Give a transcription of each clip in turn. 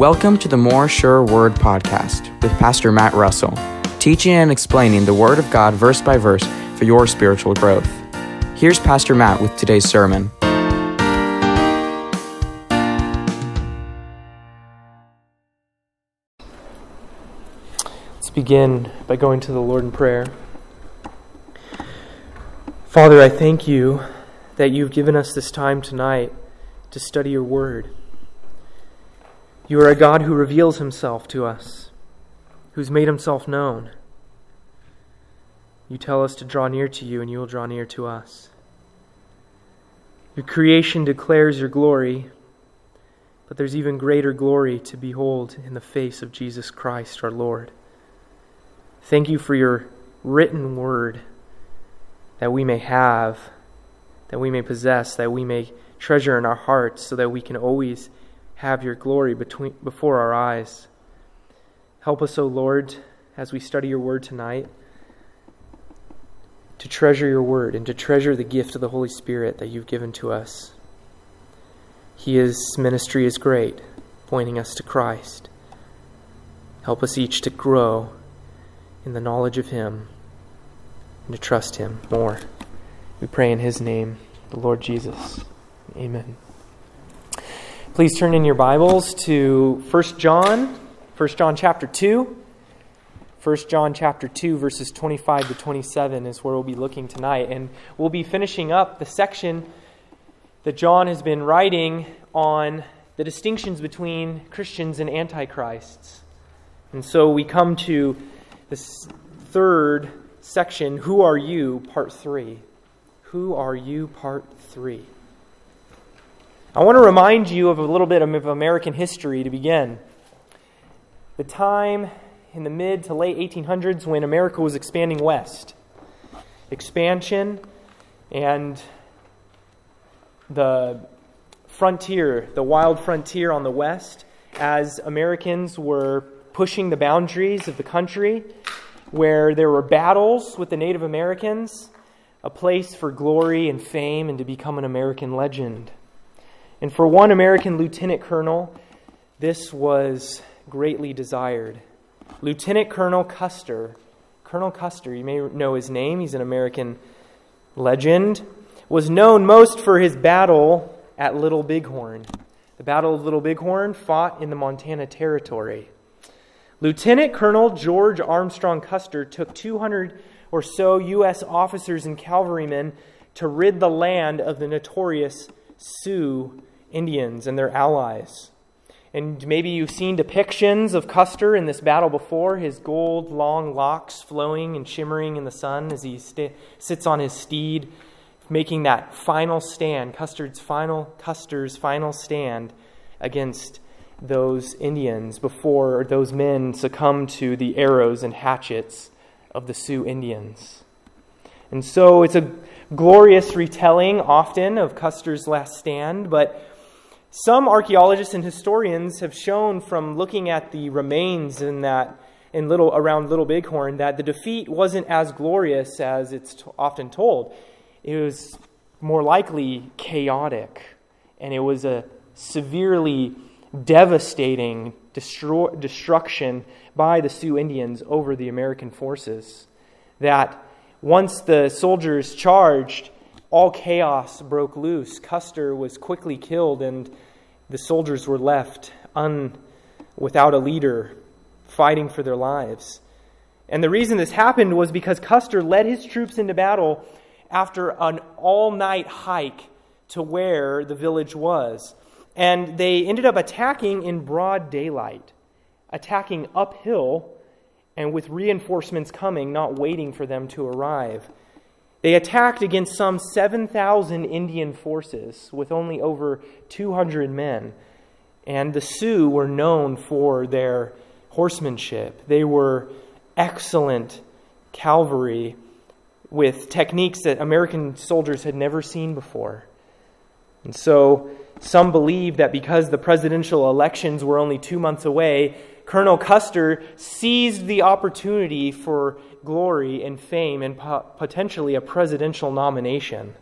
Welcome to the More Sure Word podcast with Pastor Matt Russell, teaching and explaining the Word of God verse by verse for your spiritual growth. Here's Pastor Matt with today's sermon. Let's begin by going to the Lord in prayer. Father, I thank you that you've given us this time tonight to study your word. You are a God who reveals himself to us, who's made himself known. You tell us to draw near to you, and you will draw near to us. Your creation declares your glory, but there's even greater glory to behold in the face of Jesus Christ our Lord. Thank you for your written word that we may have, that we may possess, that we may treasure in our hearts, so that we can always have your glory between, before our eyes. Help us, O Lord, as we study your word tonight, to treasure your word and to treasure the gift of the Holy Spirit that you've given to us. His ministry is great, pointing us to Christ. Help us each to grow in the knowledge of Him and to trust Him more. We pray in His name, the Lord Jesus. Amen. Please turn in your Bibles to 1 John, 1 John chapter 2. 1 John chapter 2 verses 25 to 27 is where we'll be looking tonight and we'll be finishing up the section that John has been writing on the distinctions between Christians and antichrists. And so we come to this third section, Who Are You, Part 3. Who Are You, Part 3. I want to remind you of a little bit of American history to begin. The time in the mid to late 1800s when America was expanding west. Expansion and the frontier, the wild frontier on the west, as Americans were pushing the boundaries of the country, where there were battles with the Native Americans, a place for glory and fame and to become an American legend. And for one American lieutenant colonel, this was greatly desired. Lieutenant Colonel Custer, Colonel Custer, you may know his name, he's an American legend, was known most for his battle at Little Bighorn. The Battle of Little Bighorn fought in the Montana Territory. Lieutenant Colonel George Armstrong Custer took 200 or so U.S. officers and cavalrymen to rid the land of the notorious Sioux Indians and their allies. And maybe you've seen depictions of Custer in this battle before, his gold long locks flowing and shimmering in the sun as he st- sits on his steed, making that final stand, Custer's final, Custer's final stand against those Indians before those men succumb to the arrows and hatchets of the Sioux Indians. And so it's a glorious retelling often of Custer's last stand, but some archaeologists and historians have shown from looking at the remains in that in little around Little Bighorn that the defeat wasn't as glorious as it's often told. It was more likely chaotic, and it was a severely devastating destro- destruction by the Sioux Indians over the American forces. That once the soldiers charged, all chaos broke loose. Custer was quickly killed, and the soldiers were left un, without a leader, fighting for their lives. And the reason this happened was because Custer led his troops into battle after an all night hike to where the village was. And they ended up attacking in broad daylight, attacking uphill and with reinforcements coming, not waiting for them to arrive. They attacked against some 7,000 Indian forces with only over 200 men. And the Sioux were known for their horsemanship. They were excellent cavalry with techniques that American soldiers had never seen before. And so some believe that because the presidential elections were only two months away, Colonel Custer seized the opportunity for glory and fame and po- potentially a presidential nomination.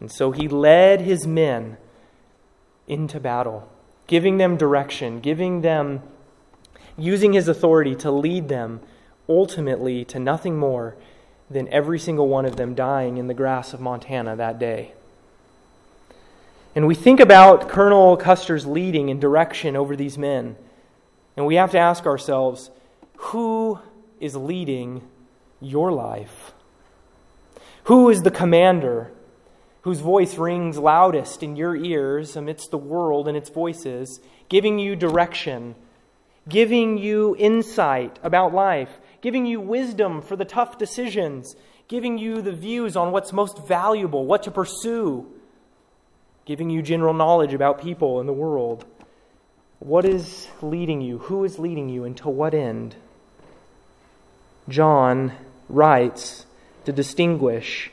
And so he led his men into battle, giving them direction, giving them, using his authority to lead them ultimately to nothing more than every single one of them dying in the grass of Montana that day. And we think about Colonel Custer's leading and direction over these men, and we have to ask ourselves who is leading your life? Who is the commander whose voice rings loudest in your ears amidst the world and its voices, giving you direction, giving you insight about life, giving you wisdom for the tough decisions, giving you the views on what's most valuable, what to pursue, giving you general knowledge about people and the world. What is leading you? Who is leading you? And to what end? John writes to distinguish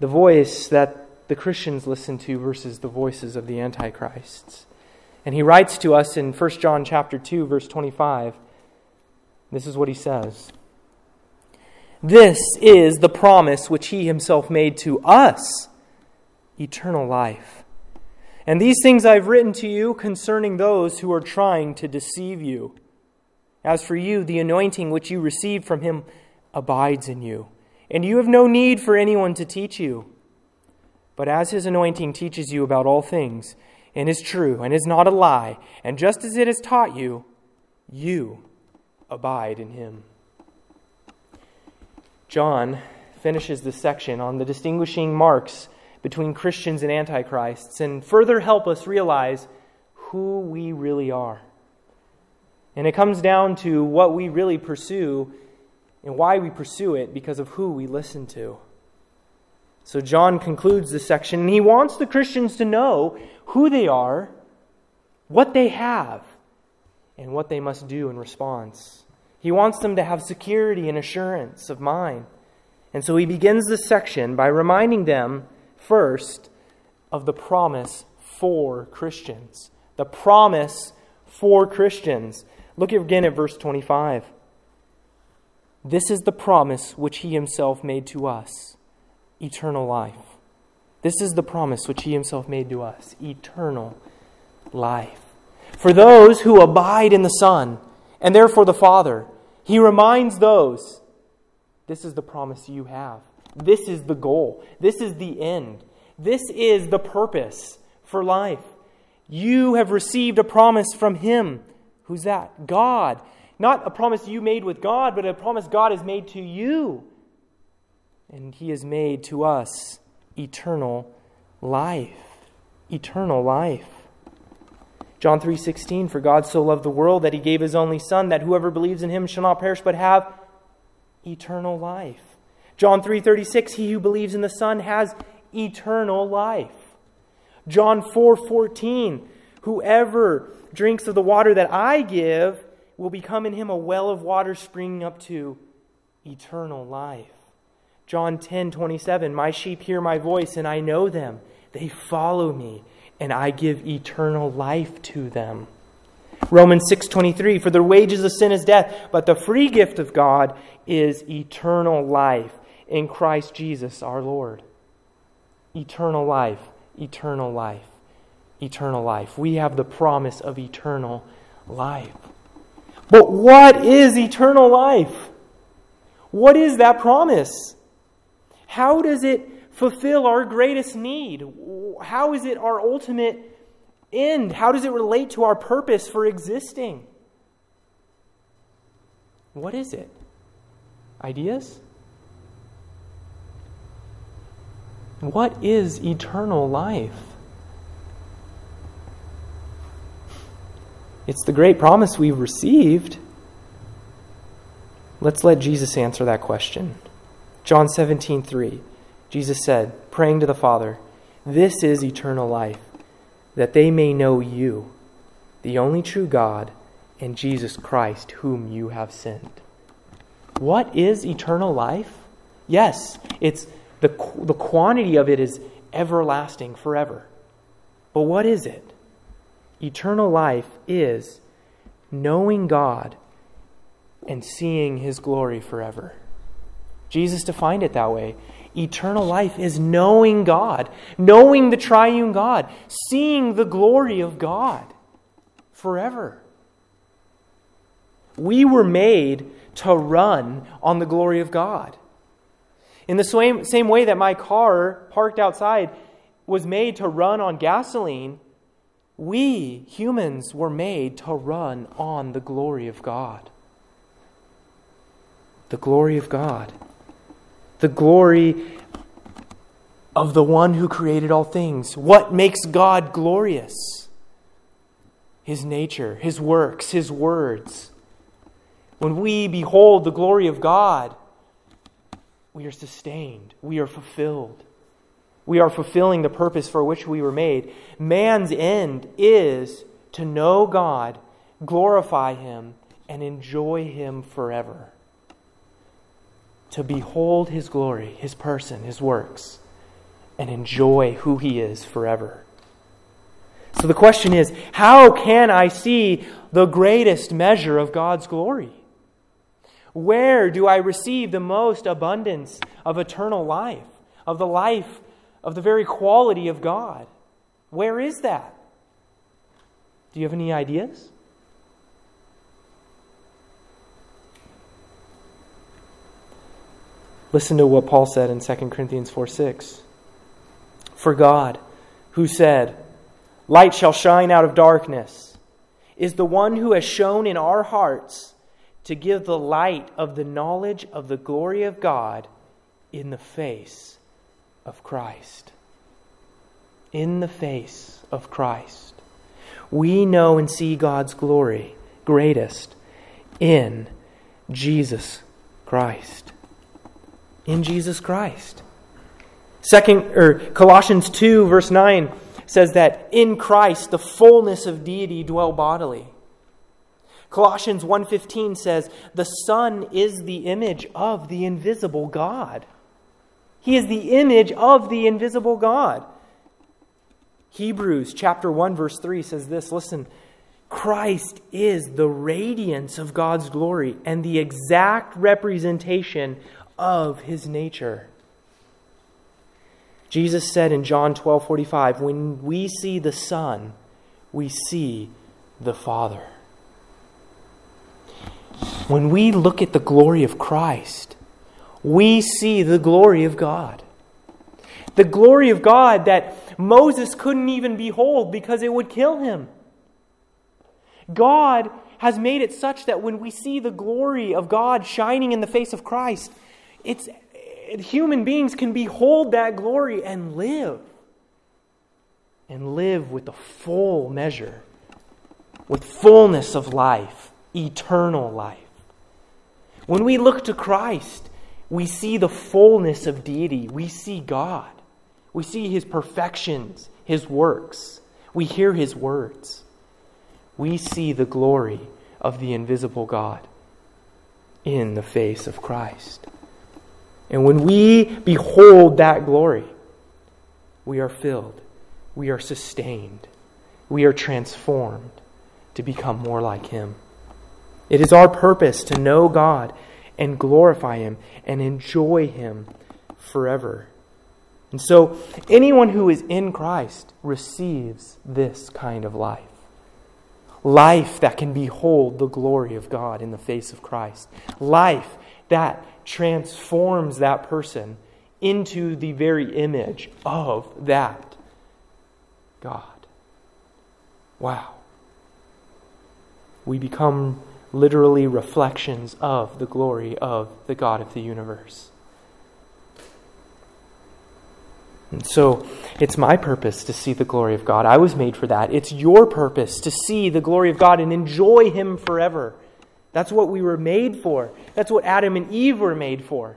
the voice that the Christians listen to versus the voices of the antichrists. And he writes to us in 1 John chapter 2 verse 25. This is what he says. This is the promise which he himself made to us, eternal life. And these things I've written to you concerning those who are trying to deceive you. As for you, the anointing which you received from him abides in you, and you have no need for anyone to teach you. But as his anointing teaches you about all things, and is true, and is not a lie, and just as it has taught you, you abide in him. John finishes this section on the distinguishing marks between Christians and antichrists and further help us realize who we really are. And it comes down to what we really pursue and why we pursue it because of who we listen to. So John concludes this section, and he wants the Christians to know who they are, what they have, and what they must do in response. He wants them to have security and assurance of mind. And so he begins this section by reminding them first of the promise for Christians. The promise for Christians. Look again at verse 25. This is the promise which he himself made to us eternal life. This is the promise which he himself made to us eternal life. For those who abide in the Son, and therefore the Father, he reminds those this is the promise you have. This is the goal. This is the end. This is the purpose for life. You have received a promise from Him. Who's that? God. Not a promise you made with God, but a promise God has made to you. And He has made to us eternal life. Eternal life. John 3:16 For God so loved the world that he gave his only son that whoever believes in him shall not perish but have eternal life. John 3:36 He who believes in the son has eternal life. John 4:14 Whoever drinks of the water that I give will become in him a well of water springing up to eternal life. John 10:27 My sheep hear my voice and I know them. They follow me and I give eternal life to them. Romans 6:23 For the wages of sin is death, but the free gift of God is eternal life in Christ Jesus our Lord. Eternal life, eternal life, eternal life. We have the promise of eternal life. But what is eternal life? What is that promise? How does it fulfill our greatest need? How is it our ultimate end? How does it relate to our purpose for existing? What is it? Ideas? What is eternal life? It's the great promise we've received. Let's let Jesus answer that question. John 17, 3. Jesus said, praying to the Father, This is eternal life, that they may know you, the only true God, and Jesus Christ, whom you have sent. What is eternal life? Yes, it's the, the quantity of it is everlasting forever. But what is it? Eternal life is knowing God and seeing his glory forever. Jesus defined it that way. Eternal life is knowing God, knowing the triune God, seeing the glory of God. forever. We were made to run on the glory of God. In the same, same way that my car parked outside was made to run on gasoline, we humans were made to run on the glory of God. The glory of God. The glory of the one who created all things. What makes God glorious? His nature, His works, His words. When we behold the glory of God, we are sustained, we are fulfilled. We are fulfilling the purpose for which we were made. Man's end is to know God, glorify Him, and enjoy Him forever. To behold His glory, His person, His works, and enjoy who He is forever. So the question is how can I see the greatest measure of God's glory? Where do I receive the most abundance of eternal life, of the life of the very quality of God. Where is that? Do you have any ideas? Listen to what Paul said in 2 Corinthians 4 6. For God, who said, Light shall shine out of darkness, is the one who has shown in our hearts to give the light of the knowledge of the glory of God in the face of Christ. In the face of Christ. We know and see God's glory greatest in Jesus Christ. In Jesus Christ. Second or Colossians 2 verse 9 says that in Christ the fullness of deity dwell bodily. Colossians 1:15 says the son is the image of the invisible God. He is the image of the invisible God. Hebrews chapter 1 verse 3 says this, listen, Christ is the radiance of God's glory and the exact representation of his nature. Jesus said in John 12:45, "When we see the Son, we see the Father." When we look at the glory of Christ, we see the glory of God. The glory of God that Moses couldn't even behold because it would kill him. God has made it such that when we see the glory of God shining in the face of Christ, it's human beings can behold that glory and live. And live with the full measure, with fullness of life, eternal life. When we look to Christ, we see the fullness of deity. We see God. We see his perfections, his works. We hear his words. We see the glory of the invisible God in the face of Christ. And when we behold that glory, we are filled, we are sustained, we are transformed to become more like him. It is our purpose to know God and glorify Him and enjoy Him forever. And so, anyone who is in Christ receives this kind of life life that can behold the glory of God in the face of Christ, life that transforms that person into the very image of that God. Wow. We become literally reflections of the glory of the God of the universe. And so it's my purpose to see the glory of God. I was made for that. It's your purpose to see the glory of God and enjoy Him forever. That's what we were made for. That's what Adam and Eve were made for.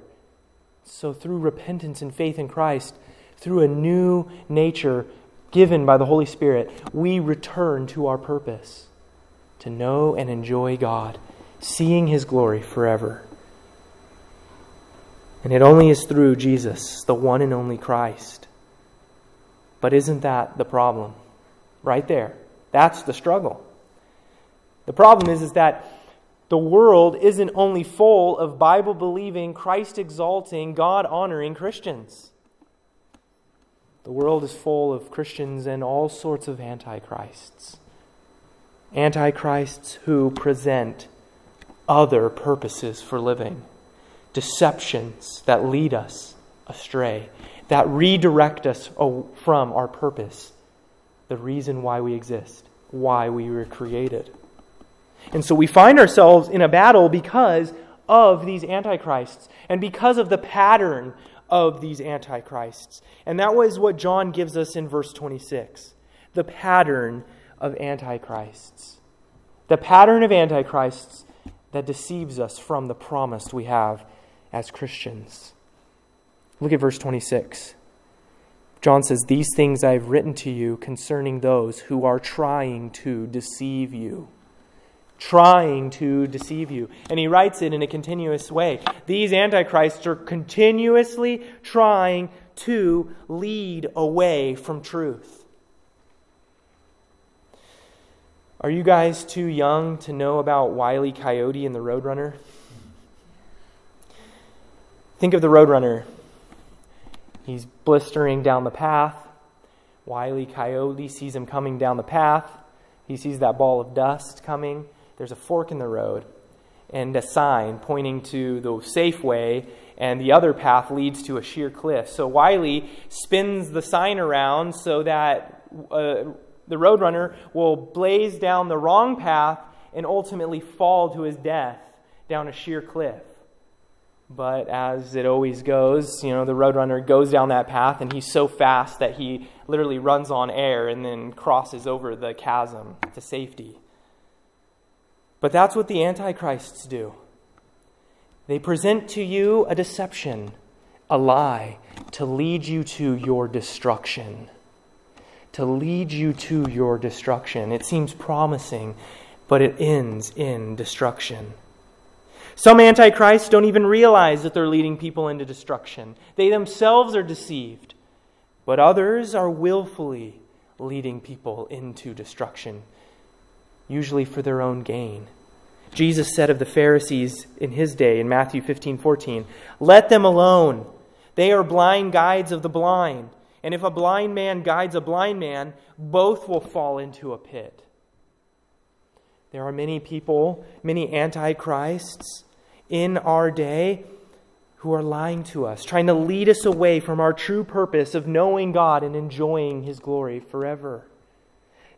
So through repentance and faith in Christ, through a new nature given by the Holy Spirit, we return to our purpose to know and enjoy God, seeing His glory forever. And it only is through Jesus, the one and only Christ. But isn't that the problem? Right there. That's the struggle. The problem is, is that the world isn't only full of Bible believing, Christ exalting, God honoring Christians. The world is full of Christians and all sorts of antichrists Antichrists who present other purposes for living, deceptions that lead us astray, that redirect us from our purpose, the reason why we exist, why we were created. And so we find ourselves in a battle because of these antichrists and because of the pattern of these antichrists. And that was what John gives us in verse 26 the pattern of antichrists. The pattern of antichrists that deceives us from the promise we have as Christians. Look at verse 26. John says, These things I have written to you concerning those who are trying to deceive you. Trying to deceive you. And he writes it in a continuous way. These antichrists are continuously trying to lead away from truth. Are you guys too young to know about Wiley Coyote and the Roadrunner? Think of the Roadrunner. He's blistering down the path. Wiley Coyote sees him coming down the path. He sees that ball of dust coming. There's a fork in the road and a sign pointing to the safe way, and the other path leads to a sheer cliff. So Wiley spins the sign around so that. Uh, the roadrunner will blaze down the wrong path and ultimately fall to his death down a sheer cliff. But as it always goes, you know, the roadrunner goes down that path and he's so fast that he literally runs on air and then crosses over the chasm to safety. But that's what the antichrists do. They present to you a deception, a lie, to lead you to your destruction to lead you to your destruction. It seems promising, but it ends in destruction. Some antichrists don't even realize that they're leading people into destruction. They themselves are deceived, but others are willfully leading people into destruction, usually for their own gain. Jesus said of the Pharisees in his day in Matthew 15 14, Let them alone. They are blind guides of the blind. And if a blind man guides a blind man, both will fall into a pit. There are many people, many antichrists in our day who are lying to us, trying to lead us away from our true purpose of knowing God and enjoying His glory forever.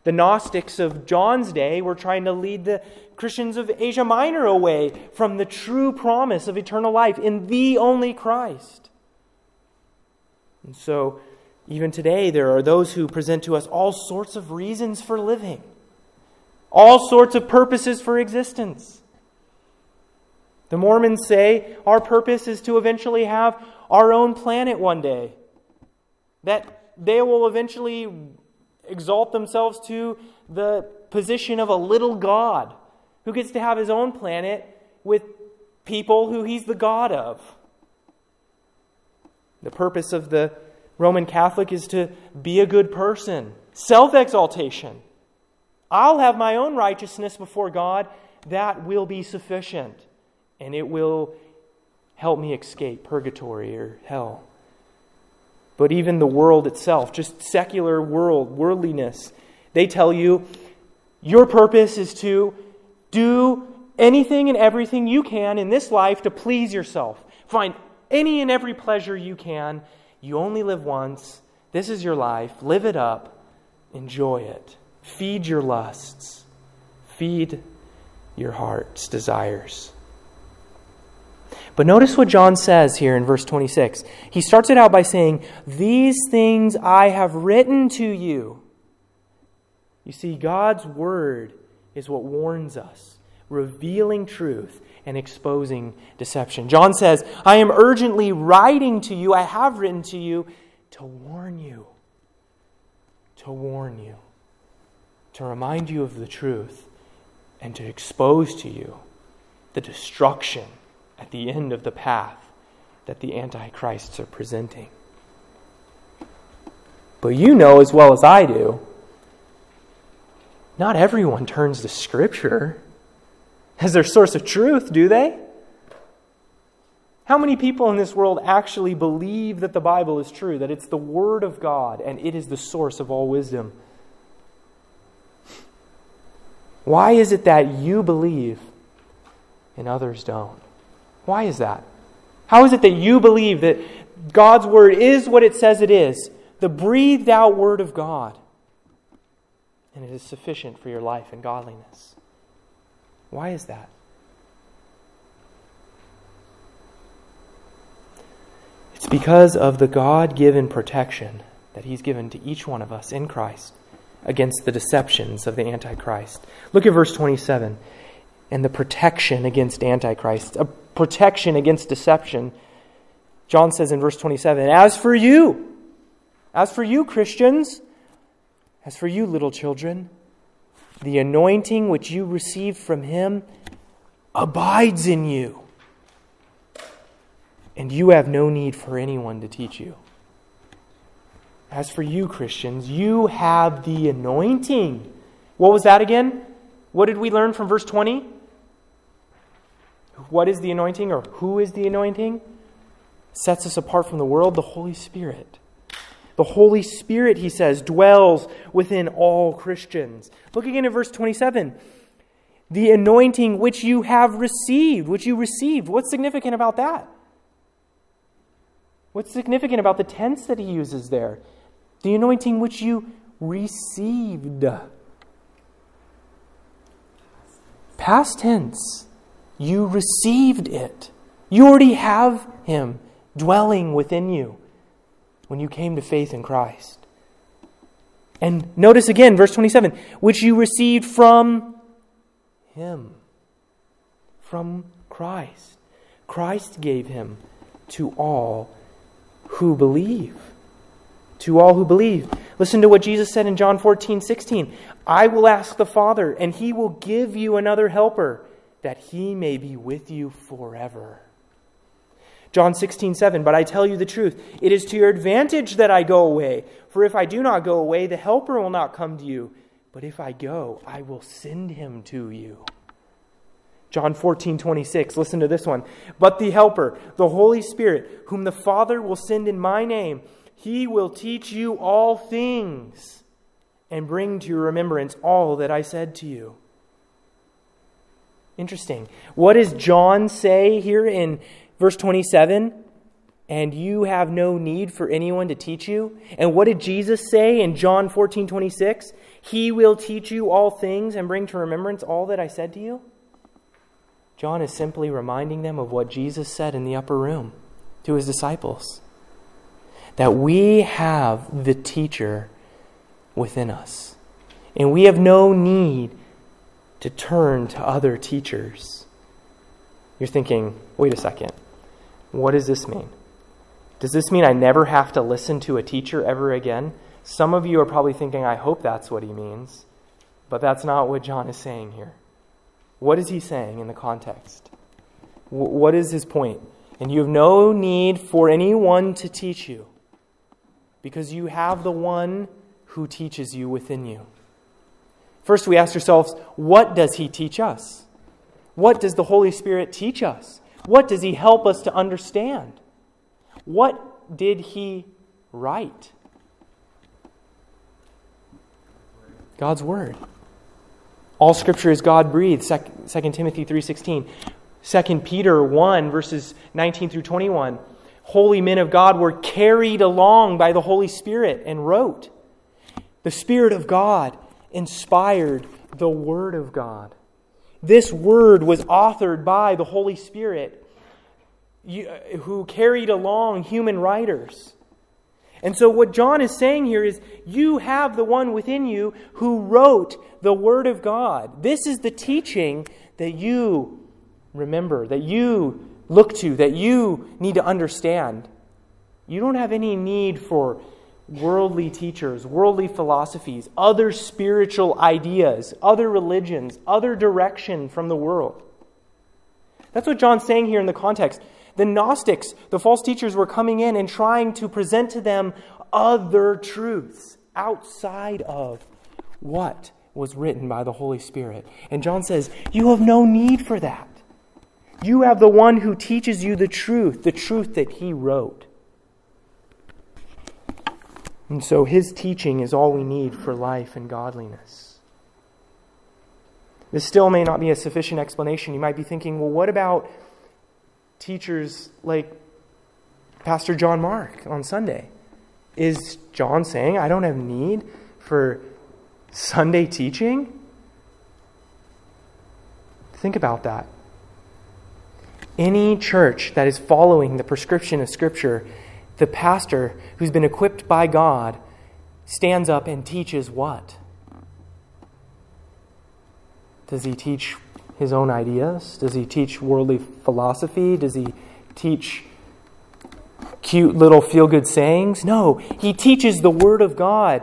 The Gnostics of John's day were trying to lead the Christians of Asia Minor away from the true promise of eternal life in the only Christ. And so, even today, there are those who present to us all sorts of reasons for living, all sorts of purposes for existence. The Mormons say our purpose is to eventually have our own planet one day, that they will eventually exalt themselves to the position of a little God who gets to have his own planet with people who he's the God of. The purpose of the Roman Catholic is to be a good person, self exaltation. I'll have my own righteousness before God. That will be sufficient, and it will help me escape purgatory or hell. But even the world itself, just secular world, worldliness, they tell you your purpose is to do anything and everything you can in this life to please yourself. Find any and every pleasure you can you only live once. This is your life. Live it up. Enjoy it. Feed your lusts. Feed your heart's desires. But notice what John says here in verse 26. He starts it out by saying, These things I have written to you. You see, God's word is what warns us, revealing truth and exposing deception. John says, I am urgently writing to you, I have written to you to warn you, to warn you, to remind you of the truth, and to expose to you the destruction at the end of the path that the antichrists are presenting. But you know as well as I do, not everyone turns to Scripture as their source of truth, do they? How many people in this world actually believe that the Bible is true, that it's the Word of God and it is the source of all wisdom? Why is it that you believe and others don't? Why is that? How is it that you believe that God's word is what it says it is, the breathed out word of God, and it is sufficient for your life and godliness? Why is that? It's because of the God given protection that He's given to each one of us in Christ against the deceptions of the Antichrist. Look at verse 27 and the protection against Antichrist, a protection against deception. John says in verse 27 As for you, as for you, Christians, as for you, little children, the anointing which you received from Him abides in you and you have no need for anyone to teach you. As for you, Christians, you have the anointing. What was that again? What did we learn from verse 20? What is the anointing or who is the anointing? Sets us apart from the world, the Holy Spirit. The Holy Spirit, he says, dwells within all Christians. Look again at verse 27. The anointing which you have received, which you received. What's significant about that? What's significant about the tense that he uses there? The anointing which you received. Past tense. You received it. You already have him dwelling within you when you came to faith in Christ. And notice again, verse 27 which you received from him. From Christ. Christ gave him to all who believe. To all who believe. Listen to what Jesus said in John 14, 16. I will ask the Father, and he will give you another helper, that he may be with you forever. John 16, 7. But I tell you the truth, it is to your advantage that I go away. For if I do not go away, the helper will not come to you. But if I go, I will send him to you. John 14, 26. Listen to this one. But the Helper, the Holy Spirit, whom the Father will send in my name, he will teach you all things and bring to your remembrance all that I said to you. Interesting. What does John say here in verse 27? And you have no need for anyone to teach you. And what did Jesus say in John 14, 26? He will teach you all things and bring to remembrance all that I said to you. John is simply reminding them of what Jesus said in the upper room to his disciples that we have the teacher within us, and we have no need to turn to other teachers. You're thinking, wait a second, what does this mean? Does this mean I never have to listen to a teacher ever again? Some of you are probably thinking, I hope that's what he means. But that's not what John is saying here. What is he saying in the context? What is his point? And you have no need for anyone to teach you because you have the one who teaches you within you. First, we ask ourselves, what does he teach us? What does the Holy Spirit teach us? What does he help us to understand? What did he write? God's Word. All scripture is God breathed, 2 Timothy 3:16. 2 Peter 1 verses 19 through 21. Holy men of God were carried along by the Holy Spirit and wrote. The Spirit of God inspired the Word of God. This Word was authored by the Holy Spirit uh, who carried along human writers. And so, what John is saying here is you have the one within you who wrote the Word of God. This is the teaching that you remember, that you look to, that you need to understand. You don't have any need for worldly teachers, worldly philosophies, other spiritual ideas, other religions, other direction from the world. That's what John's saying here in the context. The Gnostics, the false teachers, were coming in and trying to present to them other truths outside of what was written by the Holy Spirit. And John says, You have no need for that. You have the one who teaches you the truth, the truth that he wrote. And so his teaching is all we need for life and godliness. This still may not be a sufficient explanation. You might be thinking, well, what about teachers like Pastor John Mark on Sunday? Is John saying I don't have need for Sunday teaching? Think about that. Any church that is following the prescription of Scripture, the pastor who's been equipped by God stands up and teaches what? Does he teach his own ideas? Does he teach worldly philosophy? Does he teach cute little feel good sayings? No, he teaches the Word of God.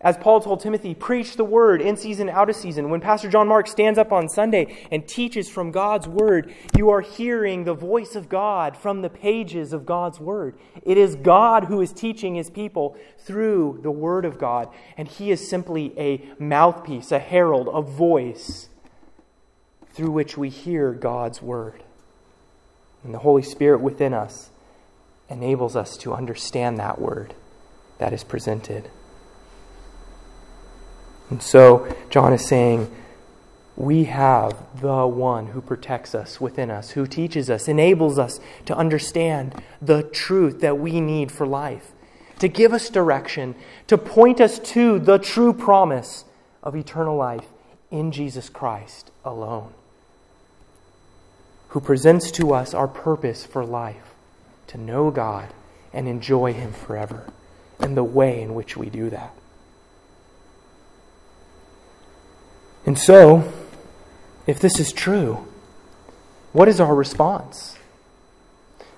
As Paul told Timothy, preach the word in season, out of season. When Pastor John Mark stands up on Sunday and teaches from God's word, you are hearing the voice of God from the pages of God's word. It is God who is teaching his people through the word of God, and he is simply a mouthpiece, a herald, a voice through which we hear God's word. And the Holy Spirit within us enables us to understand that word that is presented. And so, John is saying, we have the one who protects us within us, who teaches us, enables us to understand the truth that we need for life, to give us direction, to point us to the true promise of eternal life in Jesus Christ alone, who presents to us our purpose for life, to know God and enjoy Him forever, and the way in which we do that. And so, if this is true, what is our response?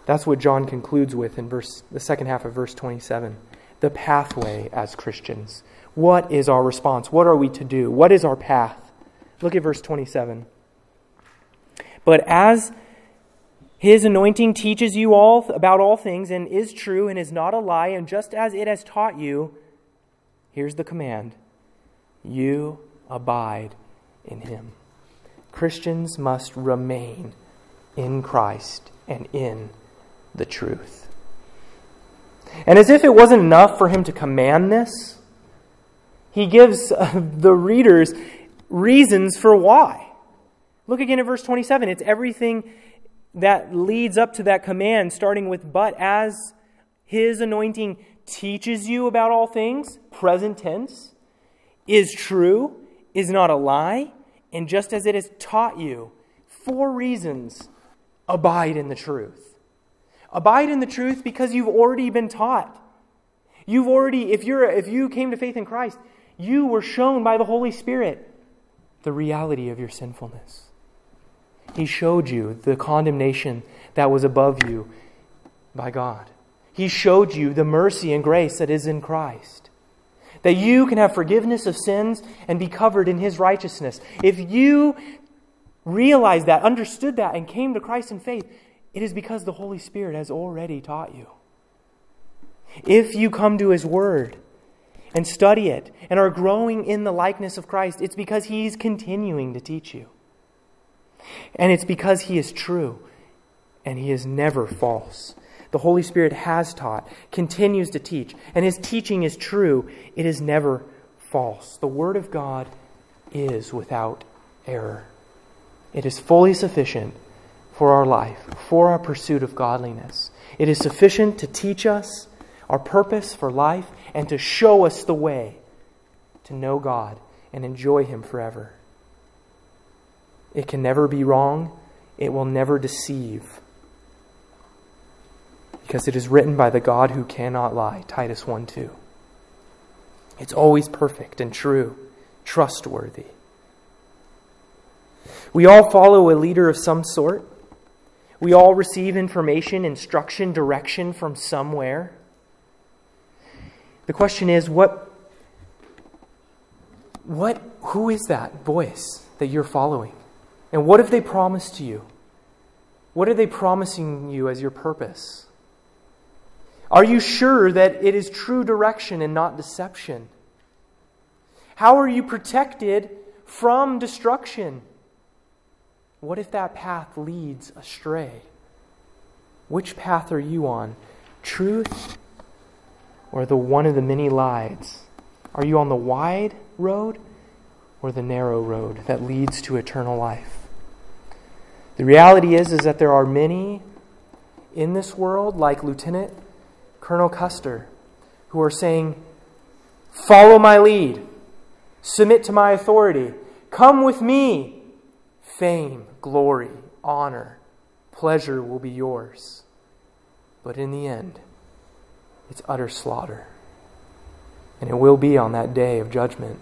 That's what John concludes with in verse the second half of verse 27. The pathway as Christians. What is our response? What are we to do? What is our path? Look at verse 27. But as his anointing teaches you all about all things and is true and is not a lie, and just as it has taught you, here's the command you abide in him. Christians must remain in Christ and in the truth. And as if it wasn't enough for him to command this, he gives uh, the readers reasons for why. Look again at verse 27. It's everything that leads up to that command, starting with, but as his anointing teaches you about all things, present tense, is true, is not a lie, and just as it has taught you, four reasons abide in the truth. Abide in the truth because you've already been taught. You've already, if you're if you came to faith in Christ, you were shown by the Holy Spirit the reality of your sinfulness. He showed you the condemnation that was above you by God. He showed you the mercy and grace that is in Christ that you can have forgiveness of sins and be covered in His righteousness. If you realized that, understood that, and came to Christ in faith, it is because the Holy Spirit has already taught you. If you come to His Word and study it and are growing in the likeness of Christ, it's because He's continuing to teach you. And it's because He is true and He is never false the Holy Spirit has taught, continues to teach, and his teaching is true. It is never false. The Word of God is without error. It is fully sufficient for our life, for our pursuit of godliness. It is sufficient to teach us our purpose for life and to show us the way to know God and enjoy Him forever. It can never be wrong, it will never deceive because it is written by the God who cannot lie. Titus 1 2. It's always perfect and true, trustworthy. We all follow a leader of some sort. We all receive information, instruction, direction from somewhere. The question is what what who is that voice that you're following? And what have they promised to you? What are they promising you as your purpose? Are you sure that it is true direction and not deception? How are you protected from destruction? What if that path leads astray? Which path are you on? Truth or the one of the many lies? Are you on the wide road or the narrow road that leads to eternal life. The reality is is that there are many in this world like Lieutenant Colonel Custer who are saying, "Follow my lead. Submit to my authority. Come with me. Fame, glory, honor, pleasure will be yours." But in the end, it's utter slaughter. And it will be on that day of judgment.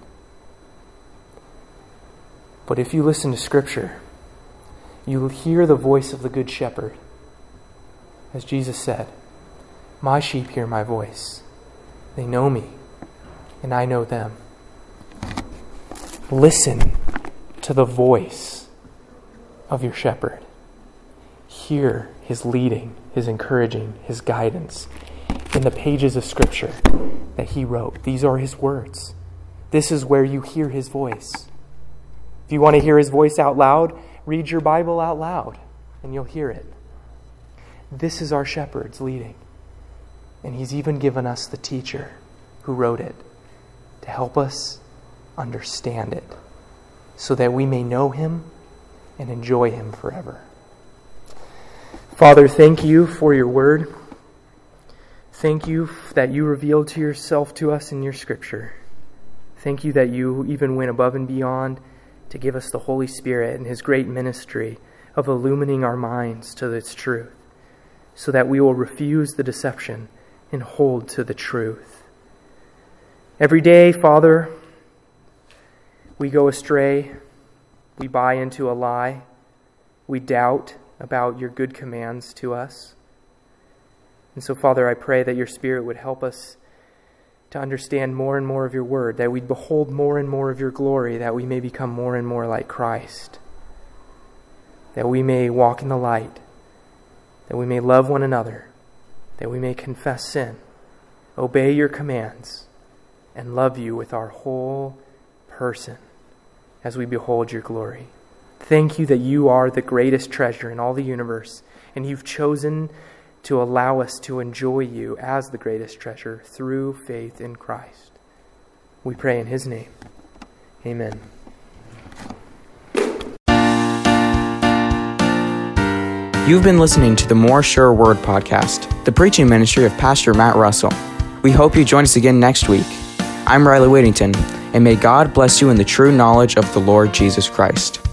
But if you listen to Scripture, you will hear the voice of the Good Shepherd. As Jesus said, My sheep hear my voice. They know me, and I know them. Listen to the voice of your shepherd. Hear his leading, his encouraging, his guidance in the pages of Scripture that he wrote. These are his words. This is where you hear his voice. If you want to hear his voice out loud, read your Bible out loud and you'll hear it. This is our shepherd's leading. And he's even given us the teacher who wrote it to help us understand it so that we may know him and enjoy him forever. Father, thank you for your word. Thank you that you revealed to yourself to us in your scripture. Thank you that you even went above and beyond to give us the Holy Spirit and his great ministry of illumining our minds to its truth, so that we will refuse the deception and hold to the truth. Every day, Father, we go astray, we buy into a lie, we doubt about your good commands to us. And so, Father, I pray that your Spirit would help us to understand more and more of your word, that we behold more and more of your glory, that we may become more and more like Christ, that we may walk in the light, that we may love one another, that we may confess sin, obey your commands, and love you with our whole person as we behold your glory. Thank you that you are the greatest treasure in all the universe, and you've chosen to allow us to enjoy you as the greatest treasure through faith in Christ. We pray in his name. Amen. You've been listening to the More Sure Word podcast, the preaching ministry of Pastor Matt Russell. We hope you join us again next week. I'm Riley Whittington, and may God bless you in the true knowledge of the Lord Jesus Christ.